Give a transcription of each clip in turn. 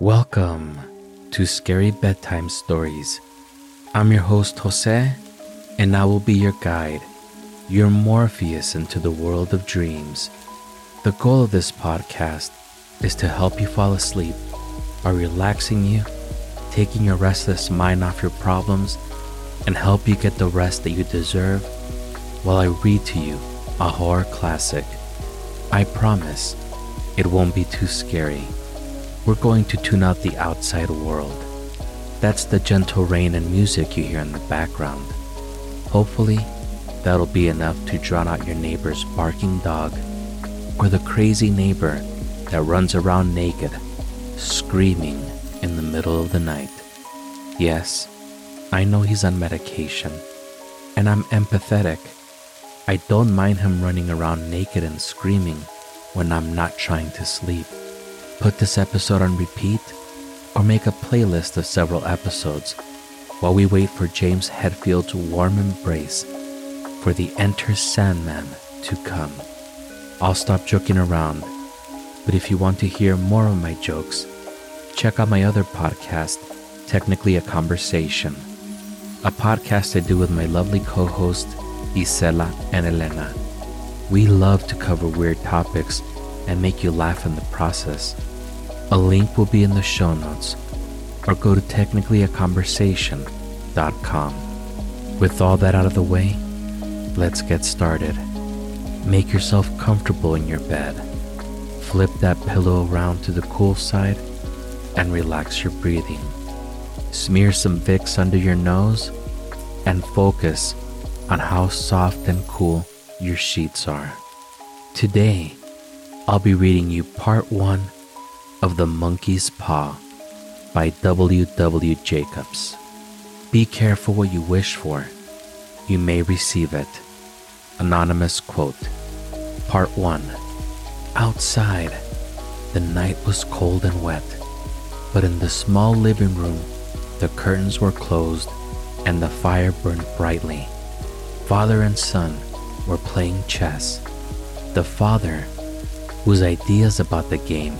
Welcome to Scary Bedtime Stories. I'm your host, Jose, and I will be your guide, your Morpheus into the world of dreams. The goal of this podcast is to help you fall asleep by relaxing you, taking your restless mind off your problems, and help you get the rest that you deserve while I read to you a horror classic. I promise it won't be too scary. We're going to tune out the outside world. That's the gentle rain and music you hear in the background. Hopefully, that'll be enough to drown out your neighbor's barking dog or the crazy neighbor that runs around naked, screaming in the middle of the night. Yes, I know he's on medication, and I'm empathetic. I don't mind him running around naked and screaming when I'm not trying to sleep. Put this episode on repeat or make a playlist of several episodes while we wait for James Hetfield's warm embrace for the Enter Sandman to come. I'll stop joking around, but if you want to hear more of my jokes, check out my other podcast, Technically a Conversation, a podcast I do with my lovely co host, Isela and Elena. We love to cover weird topics and make you laugh in the process. A link will be in the show notes, or go to technicallyaconversation.com. With all that out of the way, let's get started. Make yourself comfortable in your bed. Flip that pillow around to the cool side and relax your breathing. Smear some Vicks under your nose and focus on how soft and cool your sheets are. Today, I'll be reading you part one of The Monkey's Paw by W. W. Jacobs. Be careful what you wish for, you may receive it. Anonymous quote. Part 1 Outside, the night was cold and wet, but in the small living room, the curtains were closed and the fire burned brightly. Father and son were playing chess. The father, whose ideas about the game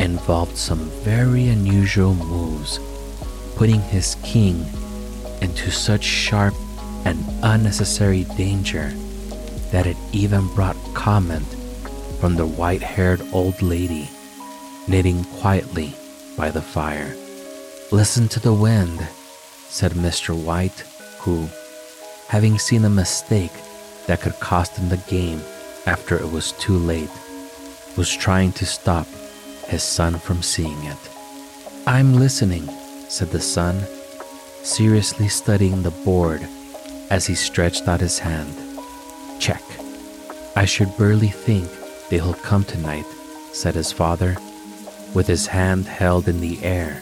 involved some very unusual moves, putting his king into such sharp and unnecessary danger that it even brought comment from the white haired old lady knitting quietly by the fire. Listen to the wind, said Mr. White, who, having seen a mistake that could cost him the game after it was too late, was trying to stop his son from seeing it. I'm listening, said the son, seriously studying the board as he stretched out his hand. Check. I should barely think they'll come tonight, said his father, with his hand held in the air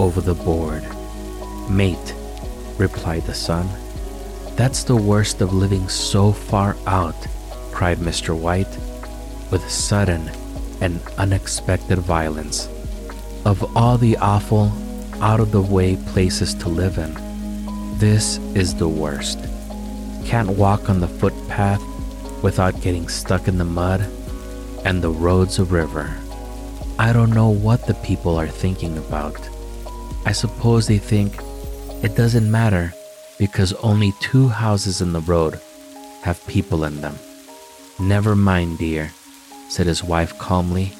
over the board. Mate, replied the son. That's the worst of living so far out, cried Mr. White, with sudden and unexpected violence. Of all the awful, out of the way places to live in, this is the worst. Can't walk on the footpath without getting stuck in the mud, and the road's a river. I don't know what the people are thinking about. I suppose they think it doesn't matter because only two houses in the road have people in them. Never mind, dear, said his wife calmly.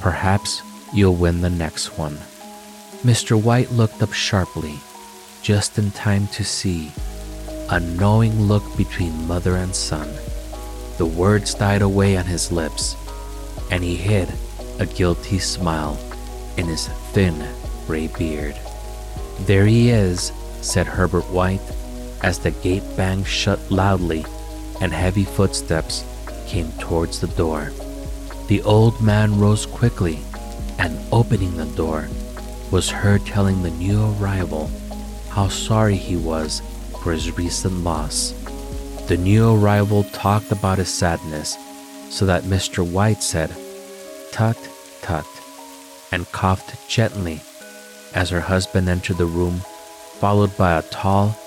Perhaps you'll win the next one. Mr. White looked up sharply, just in time to see a knowing look between mother and son. The words died away on his lips, and he hid a guilty smile in his thin gray beard. There he is, said Herbert White, as the gate banged shut loudly and heavy footsteps came towards the door. The old man rose quickly, and opening the door, was heard telling the new arrival how sorry he was for his recent loss. The new arrival talked about his sadness, so that Mr. White said, Tut, tut, and coughed gently as her husband entered the room, followed by a tall,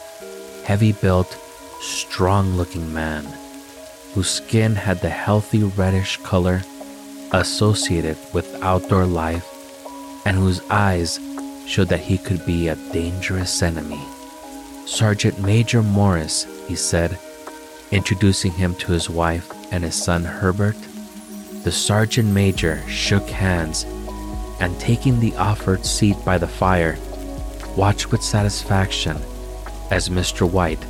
heavy built, strong looking man whose skin had the healthy reddish color associated with outdoor life and whose eyes showed that he could be a dangerous enemy. Sergeant Major Morris, he said, introducing him to his wife and his son Herbert. The sergeant major shook hands and, taking the offered seat by the fire, watched with satisfaction as Mr. White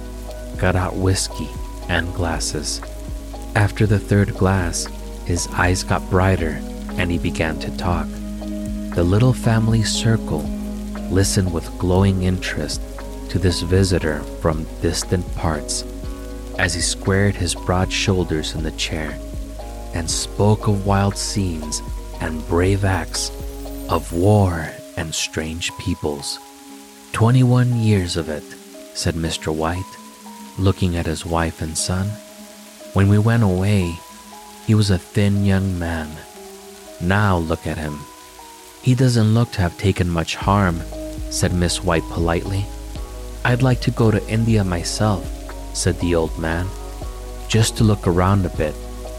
got out whiskey and glasses. After the third glass, his eyes got brighter and he began to talk. The little family circle listened with glowing interest to this visitor from distant parts as he squared his broad shoulders in the chair and spoke of wild scenes and brave acts, of war and strange peoples. Twenty one years of it, said Mr. White, looking at his wife and son. When we went away, he was a thin young man. Now look at him. He doesn't look to have taken much harm, said Miss White politely. I'd like to go to India myself, said the old man, just to look around a bit,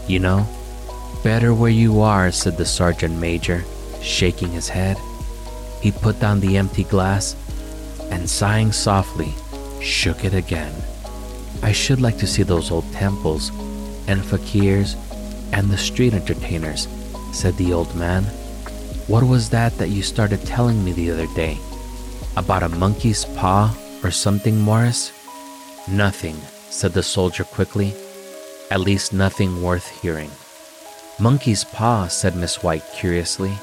you know. Better where you are, said the sergeant major, shaking his head. He put down the empty glass and, sighing softly, shook it again. I should like to see those old temples and fakirs and the street entertainers, said the old man. What was that that you started telling me the other day? About a monkey's paw or something, Morris? Nothing, said the soldier quickly. At least nothing worth hearing. Monkey's paw, said Miss White curiously.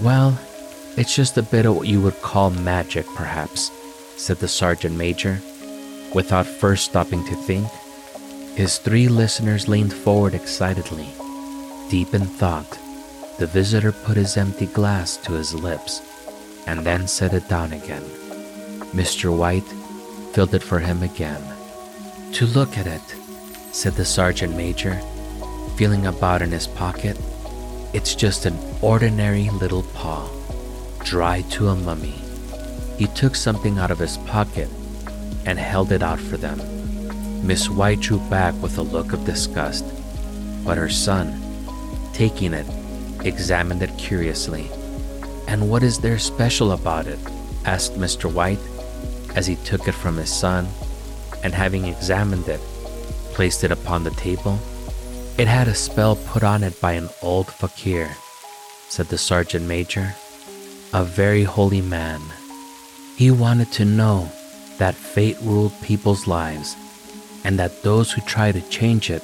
Well, it's just a bit of what you would call magic, perhaps, said the sergeant major, without first stopping to think. His three listeners leaned forward excitedly. Deep in thought, the visitor put his empty glass to his lips and then set it down again. Mr. White filled it for him again. To look at it, said the sergeant major, feeling about in his pocket. It's just an ordinary little paw, dry to a mummy. He took something out of his pocket and held it out for them. Miss White drew back with a look of disgust, but her son, taking it, examined it curiously. And what is there special about it? asked Mr. White as he took it from his son and having examined it, placed it upon the table. It had a spell put on it by an old fakir, said the sergeant major, a very holy man. He wanted to know that fate ruled people's lives and that those who try to change it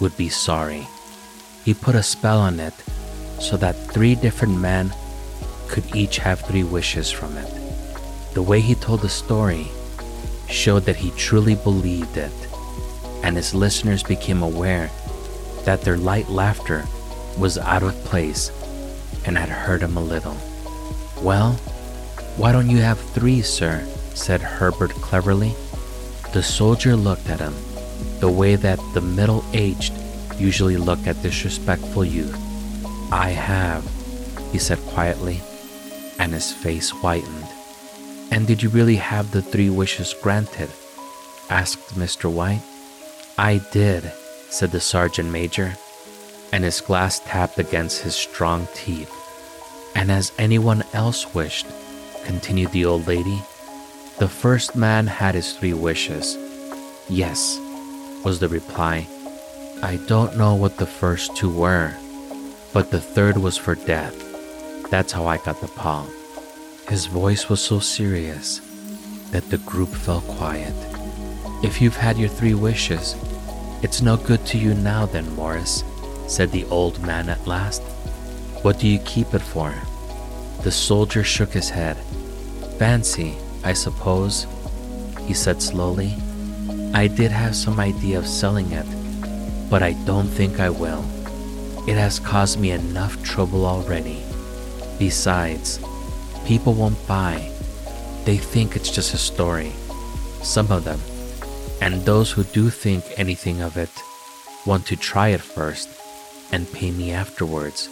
would be sorry. He put a spell on it so that three different men could each have three wishes from it. The way he told the story showed that he truly believed it, and his listeners became aware that their light laughter was out of place and had hurt him a little. Well, why don't you have three, sir? said Herbert cleverly. The soldier looked at him the way that the middle aged usually look at disrespectful youth. I have, he said quietly, and his face whitened. And did you really have the three wishes granted? asked Mr. White. I did, said the sergeant major, and his glass tapped against his strong teeth. And as anyone else wished, continued the old lady, the first man had his three wishes. Yes, was the reply. I don't know what the first two were, but the third was for death. That's how I got the palm. His voice was so serious that the group fell quiet. If you've had your three wishes, it's no good to you now, then, Morris, said the old man at last. What do you keep it for? The soldier shook his head. Fancy, I suppose, he said slowly. I did have some idea of selling it, but I don't think I will. It has caused me enough trouble already. Besides, People won't buy. They think it's just a story. Some of them. And those who do think anything of it want to try it first and pay me afterwards.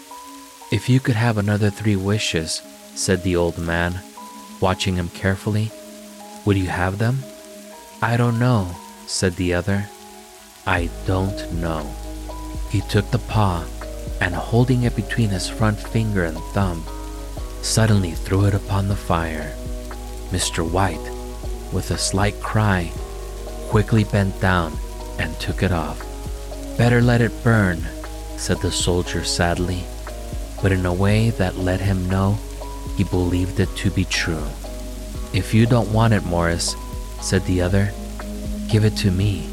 If you could have another three wishes, said the old man, watching him carefully, would you have them? I don't know, said the other. I don't know. He took the paw and holding it between his front finger and thumb, suddenly threw it upon the fire. Mr. White, with a slight cry, quickly bent down and took it off. Better let it burn, said the soldier sadly, but in a way that let him know he believed it to be true. If you don't want it, Morris, said the other, give it to me.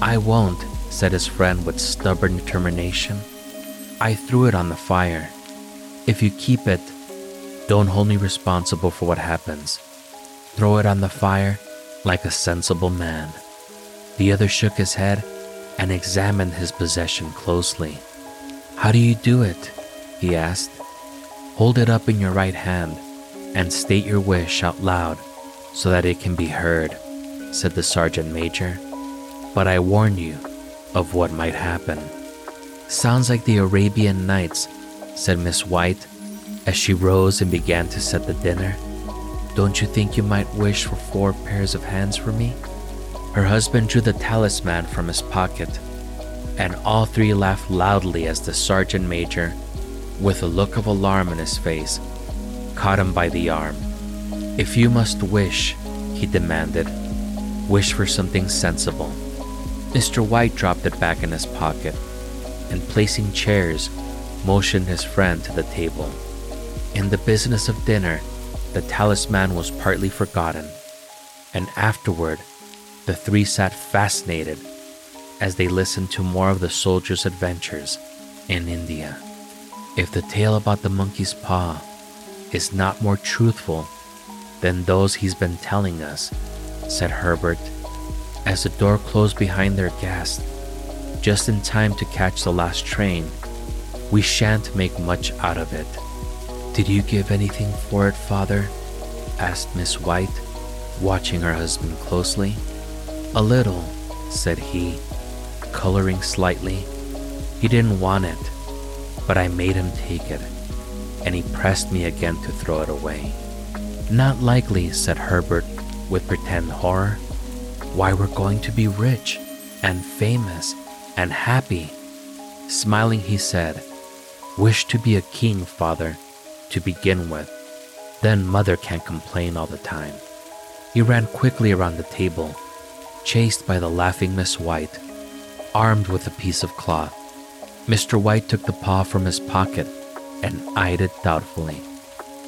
I won't, said his friend with stubborn determination. I threw it on the fire. If you keep it, don't hold me responsible for what happens. Throw it on the fire like a sensible man. The other shook his head and examined his possession closely. How do you do it? he asked. Hold it up in your right hand and state your wish out loud so that it can be heard, said the sergeant major. But I warn you of what might happen. Sounds like the Arabian Nights, said Miss White as she rose and began to set the dinner. Don't you think you might wish for four pairs of hands for me? Her husband drew the talisman from his pocket, and all three laughed loudly as the sergeant major, with a look of alarm in his face, caught him by the arm. If you must wish, he demanded, wish for something sensible. Mr. White dropped it back in his pocket and, placing chairs, motioned his friend to the table. In the business of dinner, the talisman was partly forgotten, and afterward, the three sat fascinated as they listened to more of the soldier's adventures in India. If the tale about the monkey's paw is not more truthful than those he's been telling us, said Herbert as the door closed behind their guest, just in time to catch the last train. We shan't make much out of it. Did you give anything for it, father? asked Miss White, watching her husband closely. A little, said he, coloring slightly. He didn't want it, but I made him take it, and he pressed me again to throw it away. Not likely, said Herbert with pretend horror. Why, we're going to be rich and famous and happy. Smiling, he said, Wish to be a king, father, to begin with. Then mother can't complain all the time. He ran quickly around the table, chased by the laughing Miss White, armed with a piece of cloth. Mr. White took the paw from his pocket and eyed it doubtfully.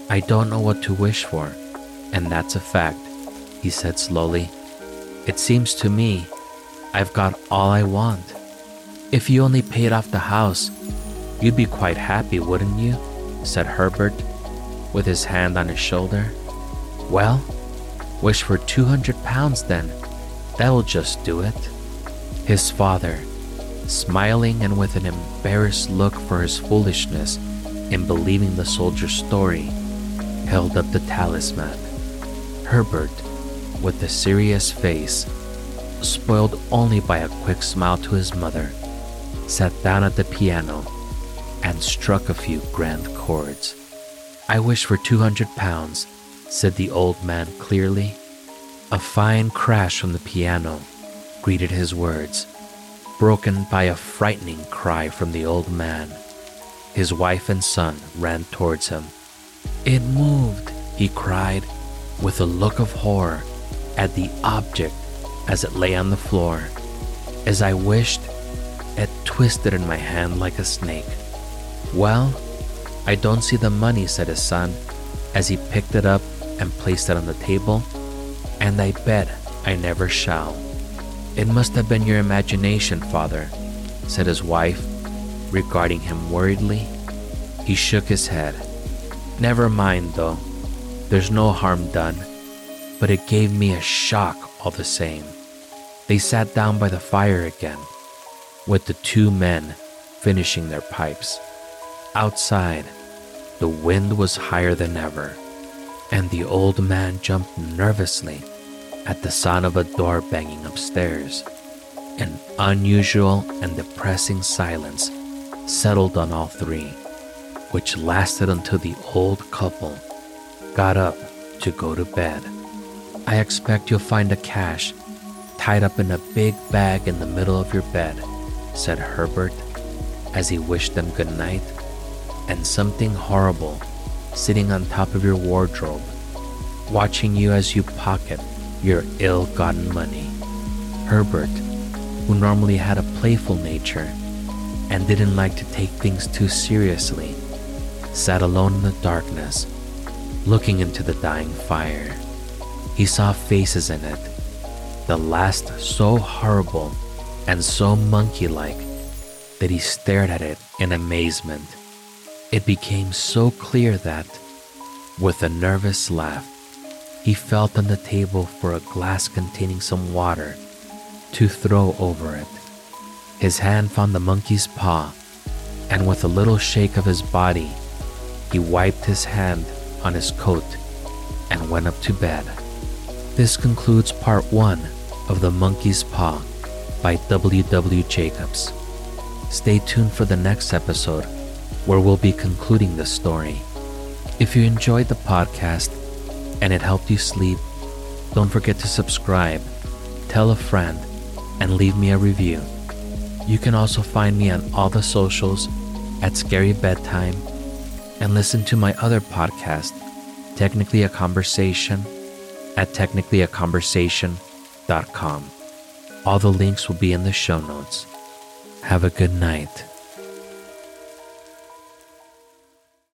I don't know what to wish for, and that's a fact, he said slowly. It seems to me I've got all I want. If you only paid off the house, you'd be quite happy, wouldn't you? said Herbert, with his hand on his shoulder. Well, wish for 200 pounds then. That'll just do it. His father, smiling and with an embarrassed look for his foolishness in believing the soldier's story, held up the talisman. Herbert, with a serious face, spoiled only by a quick smile to his mother, sat down at the piano and struck a few grand chords. I wish for 200 pounds, said the old man clearly. A fine crash from the piano greeted his words, broken by a frightening cry from the old man. His wife and son ran towards him. It moved, he cried, with a look of horror at the object as it lay on the floor. As I wished, it twisted in my hand like a snake. Well, I don't see the money, said his son, as he picked it up and placed it on the table, and I bet I never shall. It must have been your imagination, father, said his wife, regarding him worriedly. He shook his head. Never mind, though. There's no harm done, but it gave me a shock all the same. They sat down by the fire again, with the two men finishing their pipes. Outside, the wind was higher than ever, and the old man jumped nervously at the sound of a door banging upstairs. An unusual and depressing silence settled on all three, which lasted until the old couple got up to go to bed. I expect you'll find the cash tied up in a big bag in the middle of your bed, said Herbert as he wished them good night and something horrible sitting on top of your wardrobe, watching you as you pocket your ill gotten money. Herbert, who normally had a playful nature and didn't like to take things too seriously, sat alone in the darkness, looking into the dying fire. He saw faces in it, the last so horrible and so monkey like that he stared at it in amazement. It became so clear that, with a nervous laugh, he felt on the table for a glass containing some water to throw over it. His hand found the monkey's paw, and with a little shake of his body, he wiped his hand on his coat and went up to bed. This concludes part one of The Monkey's Paw by W. W. Jacobs. Stay tuned for the next episode where we'll be concluding the story. If you enjoyed the podcast and it helped you sleep, don't forget to subscribe, tell a friend, and leave me a review. You can also find me on all the socials at Scary Bedtime and listen to my other podcast, Technically a Conversation, at technicallyaconversation.com. All the links will be in the show notes. Have a good night.